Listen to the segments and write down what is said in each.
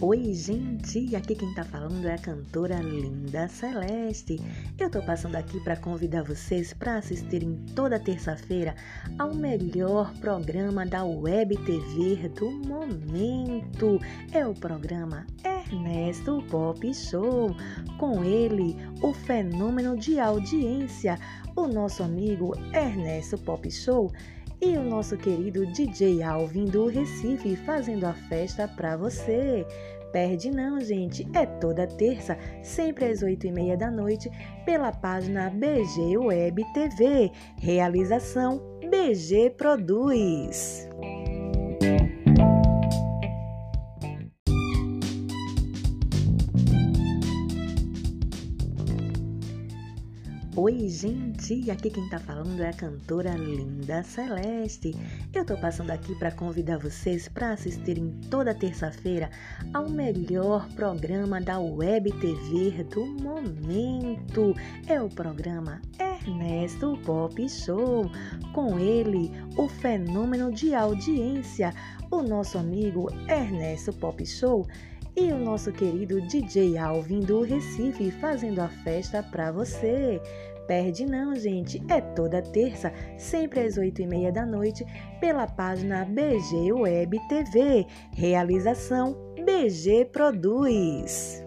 Oi, gente! Aqui quem tá falando é a cantora Linda Celeste. Eu tô passando aqui para convidar vocês para assistirem toda terça-feira ao melhor programa da Web TV do momento. É o programa Ernesto Pop Show. Com ele, o fenômeno de audiência, o nosso amigo Ernesto Pop Show e o nosso querido DJ Alvin do Recife fazendo a festa pra você. Perde não, gente. É toda terça, sempre às oito e meia da noite, pela página BG Web TV. Realização BG Produz. Oi, gente! Aqui quem tá falando é a cantora Linda Celeste. Eu tô passando aqui para convidar vocês para assistirem toda terça-feira ao melhor programa da Web TV do momento. É o programa Ernesto Pop Show. Com ele, o fenômeno de audiência, o nosso amigo Ernesto Pop Show e o nosso querido DJ Alvin do Recife fazendo a festa pra você. Perde não, gente. É toda terça, sempre às oito e meia da noite, pela página BG Web TV. Realização BG Produz.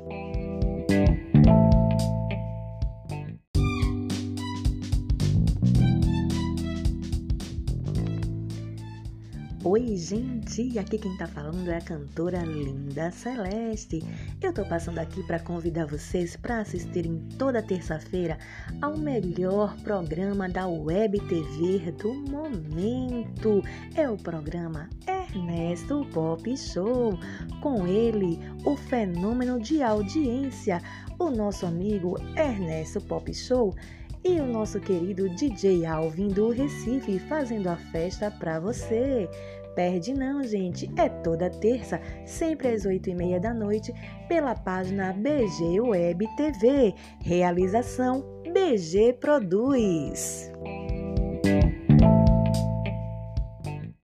Oi, gente! Aqui quem tá falando é a cantora Linda Celeste. Eu tô passando aqui para convidar vocês para assistirem toda terça-feira ao melhor programa da Web TV do momento. É o programa Ernesto Pop Show. Com ele, o fenômeno de audiência, o nosso amigo Ernesto Pop Show e o nosso querido DJ Alvin do Recife fazendo a festa pra você. Perde não, gente. É toda terça, sempre às oito e meia da noite, pela página BG Web TV. Realização BG Produz.